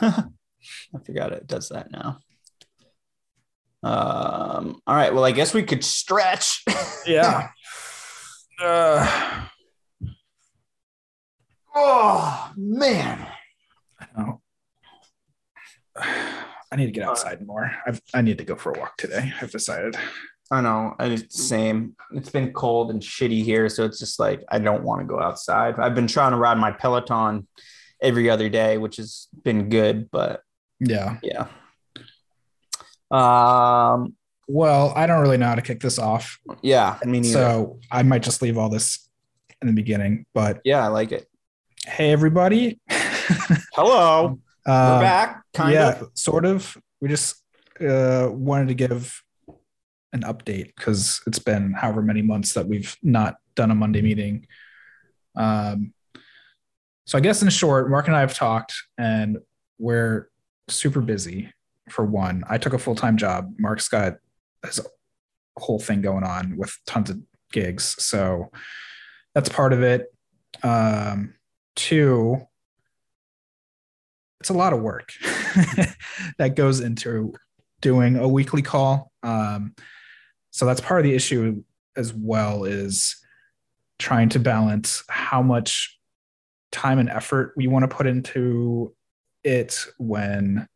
I forgot it does that now. Um, all right. Well, I guess we could stretch. Yeah. uh, oh man. I know. I need to get outside more. I've, I need to go for a walk today. I've decided. I know. It's same. It's been cold and shitty here, so it's just like I don't want to go outside. I've been trying to ride my Peloton every other day, which has been good, but Yeah. yeah. Um. Well, I don't really know how to kick this off. Yeah. I mean, So I might just leave all this in the beginning. But yeah, I like it. hey, everybody. Hello. We're Uh, back. Kind yeah, of. sort of. We just uh, wanted to give an update because it's been however many months that we've not done a Monday meeting. Um, so I guess in short, Mark and I have talked, and we're super busy. For one, I took a full time job. Mark's got his whole thing going on with tons of gigs, so that's part of it. Um, two, it's a lot of work that goes into doing a weekly call. Um, so that's part of the issue as well is trying to balance how much time and effort we want to put into it when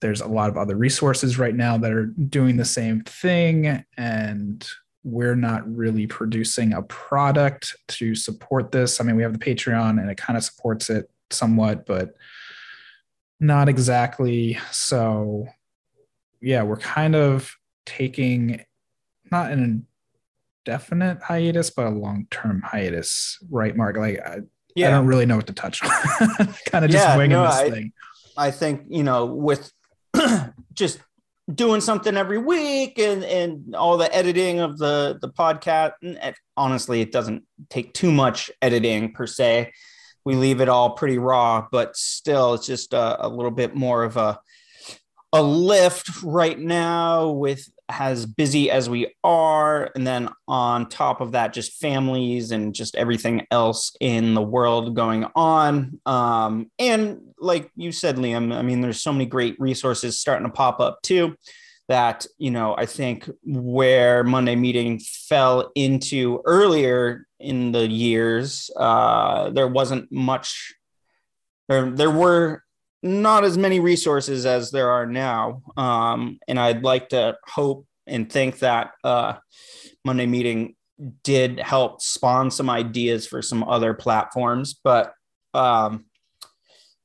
there's a lot of other resources right now that are doing the same thing and we're not really producing a product to support this. I mean, we have the Patreon and it kind of supports it somewhat, but not exactly. So, yeah, we're kind of taking not an indefinite hiatus, but a long term hiatus, right, Mark? Like, I, I don't really know what to touch on. kind of just Yeah, winging no, this I- thing. I think you know with just doing something every week and and all the editing of the the podcast. it- honestly, it doesn't take too much editing per se. We leave it all pretty raw, but still, it's just a, a little bit more of a a lift right now with as busy as we are and then on top of that just families and just everything else in the world going on. Um, and like you said liam i mean there's so many great resources starting to pop up too that you know i think where monday meeting fell into earlier in the years uh, there wasn't much there, there were not as many resources as there are now. Um, and I'd like to hope and think that uh, Monday meeting did help spawn some ideas for some other platforms. But um,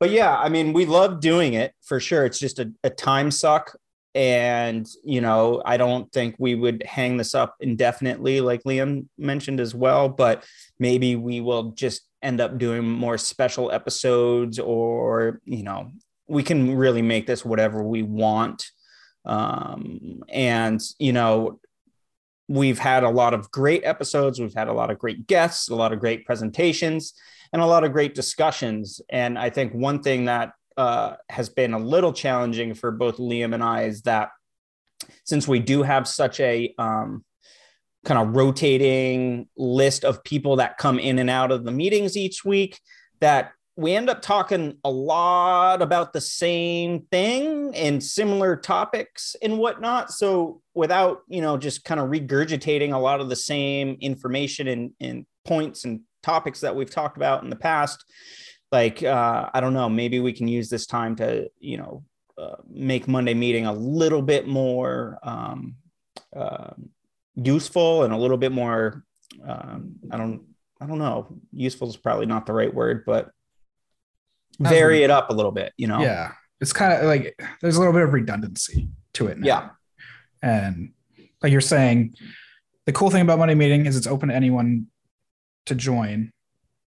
but yeah, I mean, we love doing it for sure. It's just a, a time suck. And, you know, I don't think we would hang this up indefinitely, like Liam mentioned as well. But maybe we will just end up doing more special episodes or you know we can really make this whatever we want. Um, and you know we've had a lot of great episodes. We've had a lot of great guests a lot of great presentations and a lot of great discussions. And i think one thing that uh, has been a little challenging for both liam and i is that since we do have such a um, kind of rotating list of people that come in and out of the meetings each week that we end up talking a lot about the same thing and similar topics and whatnot. So without, you know, just kind of regurgitating a lot of the same information and, and points and topics that we've talked about in the past, like, uh, I don't know, maybe we can use this time to, you know, uh, make Monday meeting a little bit more um, uh, useful and a little bit more um, i don't i don't know useful is probably not the right word but vary it up a little bit you know Yeah. It's kind of like there's a little bit of redundancy to it now. Yeah. And like you're saying, the cool thing about Monday meeting is it's open to anyone to join.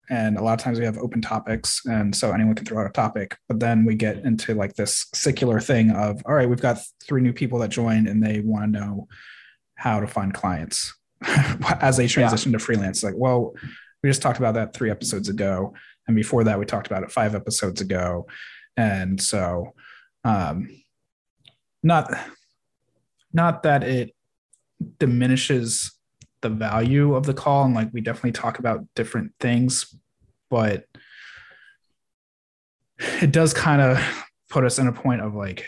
And a lot of times we have open topics. And so anyone can throw out a topic. But then we get into like this secular thing of, all right, we've got three new people that joined and they want to know how to find clients as they transition to freelance. Like, well, we just talked about that three episodes ago. And before that, we talked about it five episodes ago. And so, um, not, not that it diminishes the value of the call. And like, we definitely talk about different things, but it does kind of put us in a point of like,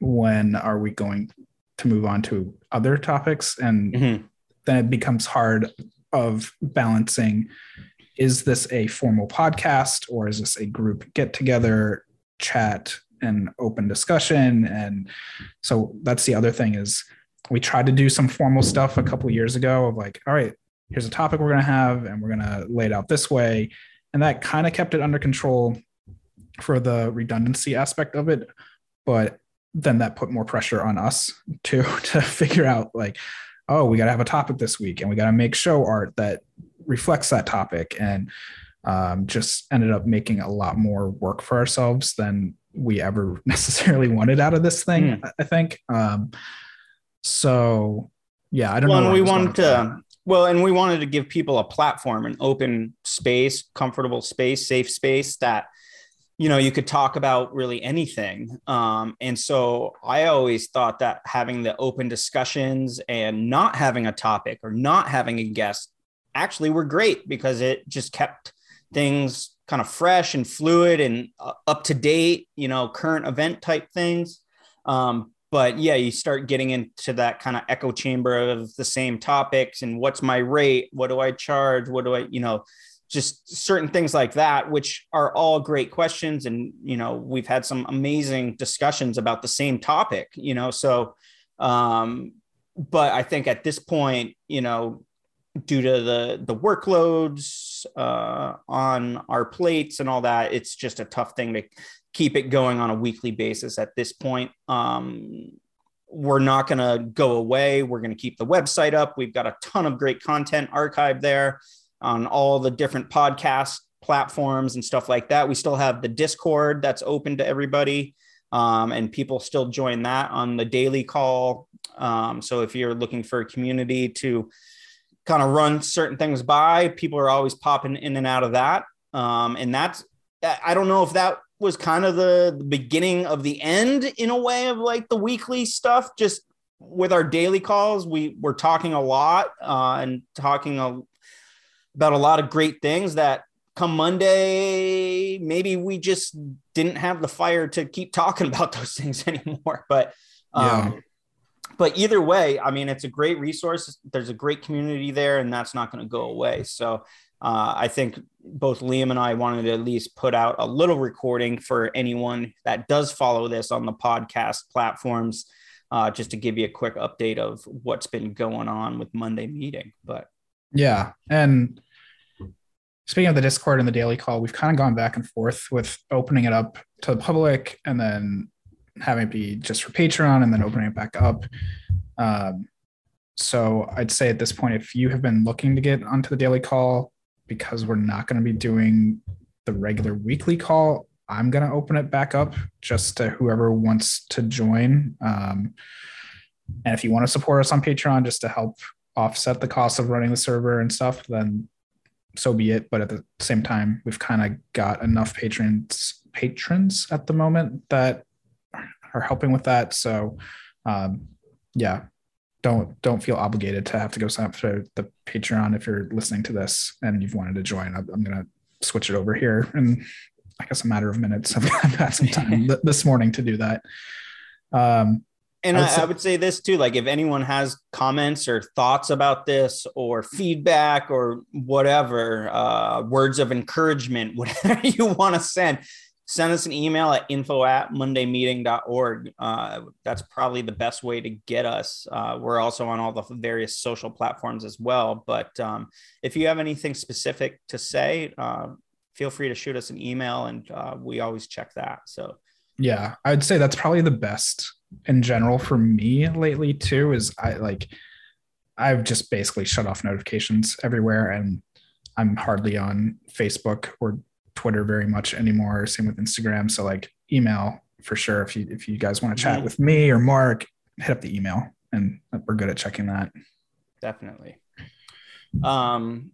when are we going to move on to other topics? And mm-hmm. then it becomes hard of balancing is this a formal podcast or is this a group get together chat and open discussion and so that's the other thing is we tried to do some formal stuff a couple years ago of like all right here's a topic we're going to have and we're going to lay it out this way and that kind of kept it under control for the redundancy aspect of it but then that put more pressure on us to to figure out like oh we got to have a topic this week and we got to make show art that reflects that topic and um, just ended up making a lot more work for ourselves than we ever necessarily wanted out of this thing mm. i think um, so yeah i don't well, know we wanted to well and we wanted to give people a platform an open space comfortable space safe space that you know you could talk about really anything. Um, and so i always thought that having the open discussions and not having a topic or not having a guest actually were great because it just kept things kind of fresh and fluid and uh, up to date you know current event type things. Um, but yeah you start getting into that kind of echo chamber of the same topics and what's my rate? What do i charge? What do i you know just certain things like that which are all great questions. And you know we've had some amazing discussions about the same topic you know so um but i think at this point you know due to the the workloads uh on our plates and all that it's just a tough thing to keep it going on a weekly basis at this point. Um we're not going to go away. We're going to keep the website up. We've got a ton of great content archived there on all the different podcast platforms and stuff like that. We still have the Discord that's open to everybody. Um, and people still join that on the daily call. Um, so if you're looking for a community to kind of run certain things by, people are always popping in and out of that. Um, and that's, I don't know if that was kind of the, the beginning of the end in a way of like the weekly stuff, just with our daily calls, we were talking a lot uh, and talking a, about a lot of great things that come Monday, maybe we just didn't have the fire to keep talking about those things anymore. But um, yeah. but either way, I mean, it's a great resource. There's a great community there, and that's not going to go away. So uh, I think both Liam and I wanted to at least put out a little recording for anyone that does follow this on the podcast platforms, uh, just to give you a quick update of what's been going on with Monday meeting. But yeah, and speaking of the Discord and the daily call, we've kind of gone back and forth with opening it up to the public and then having it be just for Patreon and then opening it back up. Um, so I'd say at this point, if you have been looking to get onto the daily call, because we're not going to be doing the regular weekly call, I'm going to open it back up just to whoever wants to join. Um, and if you want to support us on Patreon just to help offset the cost of running the server and stuff, then so be it. But at the same time, we've kind of got enough patrons patrons at the moment that are helping with that. So um, yeah, don't don't feel obligated to have to go sign up for the Patreon if you're listening to this and you've wanted to join. I'm, I'm gonna switch it over here in I guess a matter of minutes. I've had some time this morning to do that. Um, and I would, say, I would, say, this too like if anyone has comments or thoughts about this or feedback or whatever uh, words of encouragement whatever you want to send send us an email at info at mondaymeeting.org uh, that's probably the best way to get us. Uh, we're also on all the various social platforms as well. But um, if you have anything specific to say uh, feel free to shoot us an email and uh, we always check that. So yeah i'd say that's probably the best in general for me lately too is I like I've just basically shut off notifications everywhere and I'm hardly on Facebook or Twitter very much anymore. Same with Instagram. So like email for sure. If you if you guys want to chat mm-hmm. with me or Mark, hit up the email and we're good at checking that. Definitely. Um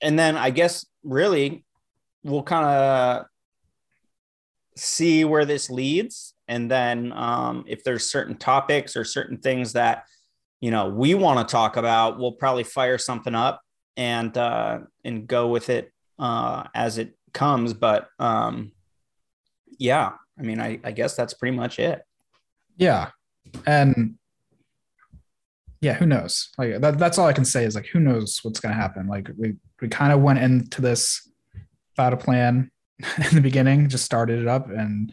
and then I guess really we'll kind of see where this leads and then um, if there's certain topics or certain things that you know we want to talk about we'll probably fire something up and uh, and go with it uh, as it comes but um, yeah, I mean, I, I guess that's pretty much it. Yeah. And yeah, who knows? Like that, that's all I can say is like, who knows what's going to happen? Like we, we kind of went into this without a plan in the beginning, just started it up and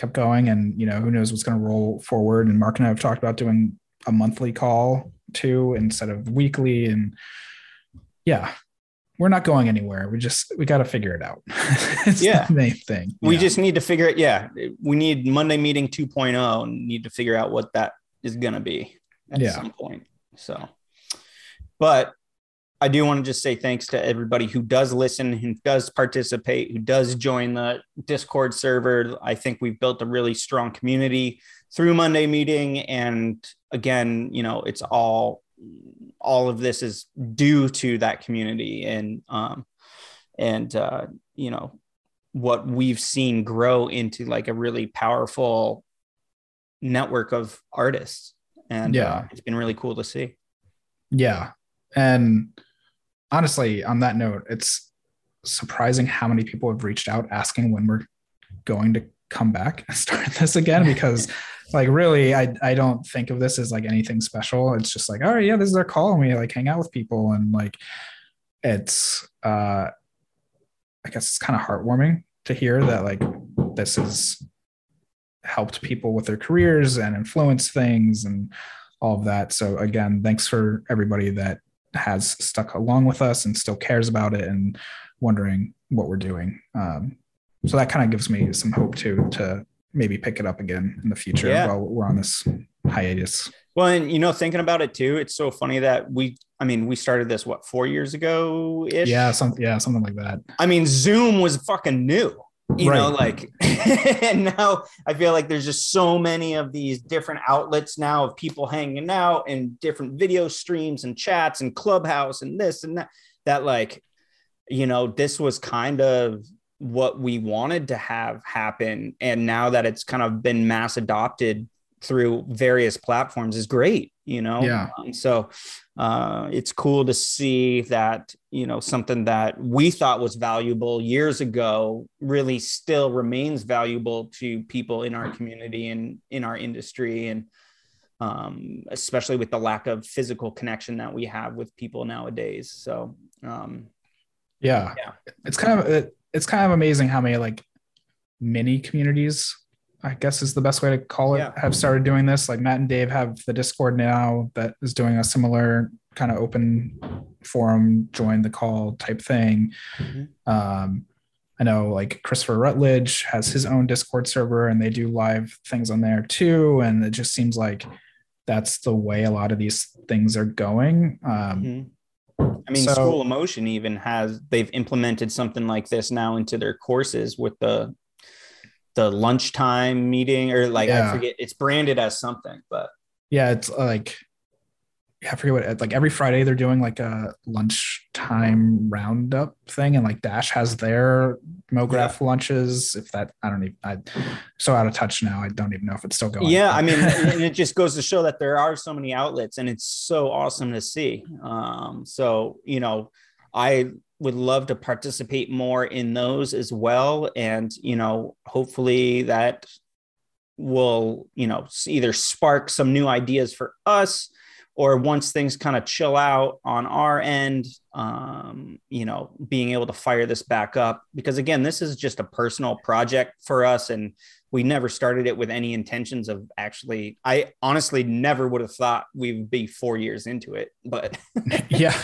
kept going. And, you know, who knows what's going to roll forward. And Mark and I have talked about doing a monthly call too, instead of weekly. And yeah, we're not going anywhere. We just, we got to figure it out. it's Yeah. the main thing. We just need to figure it. Yeah. We need Monday meeting 2.0 and need to figure out what that is going to be at Yeah. some point. So, but I do want to just say thanks to everybody who does listen, who does participate, who does join the Discord server. I think we've built a really strong community through Monday meeting. And again, you know, it's all all of this is due to that community and um and uh you know what we've seen grow into like a really powerful network of artists and Yeah. uh, it's been really cool to see Yeah. And honestly, on that note, it's surprising how many people have reached out asking when we're going to come back and start this again because like really I, I don't think of this as like anything special. It's just like, all right, yeah, this is our call and we like hang out with people and like it's uh I guess it's kind of heartwarming to hear that like this has helped people with their careers and influenced things and all of that. So again, thanks for everybody that has stuck along with us and still cares about it and wondering what we're doing. Um, so that kind of gives me some hope too to maybe pick it up again in the future Yeah. while we're on this hiatus. well and you know thinking about it too it's so funny that we i mean we started this what four years ago ish Yeah, some yeah, something like that. I mean, Zoom was fucking new, you know, like, and now I feel like there's just so many of these different outlets now of people hanging out and different video streams and chats and clubhouse and this and that, that like, you know, this was kind of what we wanted to have happen. And now that it's kind of been mass adopted through various platforms is great, you know? Yeah. Um, so uh, it's cool to see that you know something that we thought was valuable years ago really still remains valuable to people in our community and in our industry and um, especially with the lack of physical connection that we have with people nowadays so um, Yeah. Yeah. It's kind of it, it's kind of amazing how many like mini communities, I guess is the best way to call it, Yeah. have started doing this. Like Matt and Dave have the Discord now that is doing a similar kind of open forum, join the call type thing. Mhm. Um, I know like Christopher Rutledge has his own Discord server and they do live things on there too. And it just seems like that's the way a lot of these things are going. Um, Mhm. I mean, So- School of Motion even has they've implemented something like this now into their courses with the the lunchtime meeting or like Yeah. I forget it's branded as something, but yeah it's like I forget what like every Friday they're doing like a lunchtime roundup thing, and like Dash has their MoGraph lunches. If that I don't even I so out of touch now. I don't even know if it's still going. yeah, I mean, and it just goes to show that there are so many outlets, and it's so awesome to see. Um, so you know, I would love to participate more in those as well, and you know, hopefully that will you know either spark some new ideas for us or once things kind of chill out on our end um, you know being able to fire this back up. Because again this is just a personal project for us and we never started it with any intentions of actually i honestly never would have thought we'd be four years into it but yeah,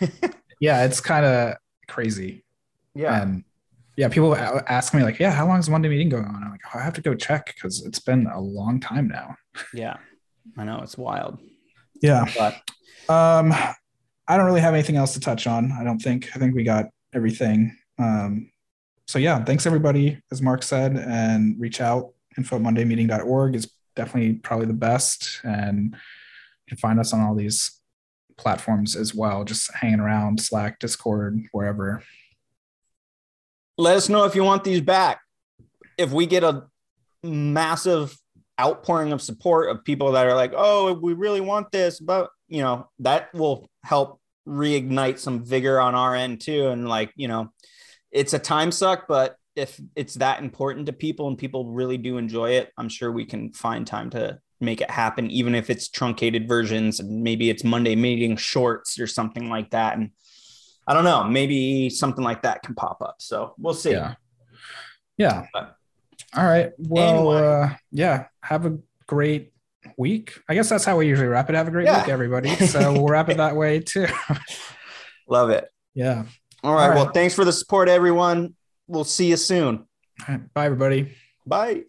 yeah, it's kind of crazy. yeah And yeah, people ask me like, yeah, how long is Monday meeting going on? I'm like, oh, I have to go check because it's been a long time now. yeah i know it's wild Yeah. but Um, I don't really have anything else to touch on. I don't think. I think we got everything. Um, so yeah, thanks everybody, as Mark said, and reach out. Info at mondaymeeting.org is definitely probably the best, and you can find us on all these platforms as well. Just hanging around Slack, Discord, wherever. let us know if you want these back if we get a massive outpouring of support of people that are like oh we really want this but you know that will help reignite some vigor on our end too and like you know it's a time suck but if it's that important to people and people really do enjoy it, I'm sure we can find time to make it happen, even if it's truncated versions and maybe it's Monday meeting shorts or something like that. And I don't know, maybe something like that can pop up. So we'll see. Yeah. Yeah. All right. Well, anyway. uh, yeah. Have a great week. I guess that's how we usually wrap it. Have a great yeah. week, everybody. So we'll wrap it that way too. Love it. Yeah. All right. All right. Well, thanks for the support, everyone. We'll see you soon. Bye, everybody. Bye.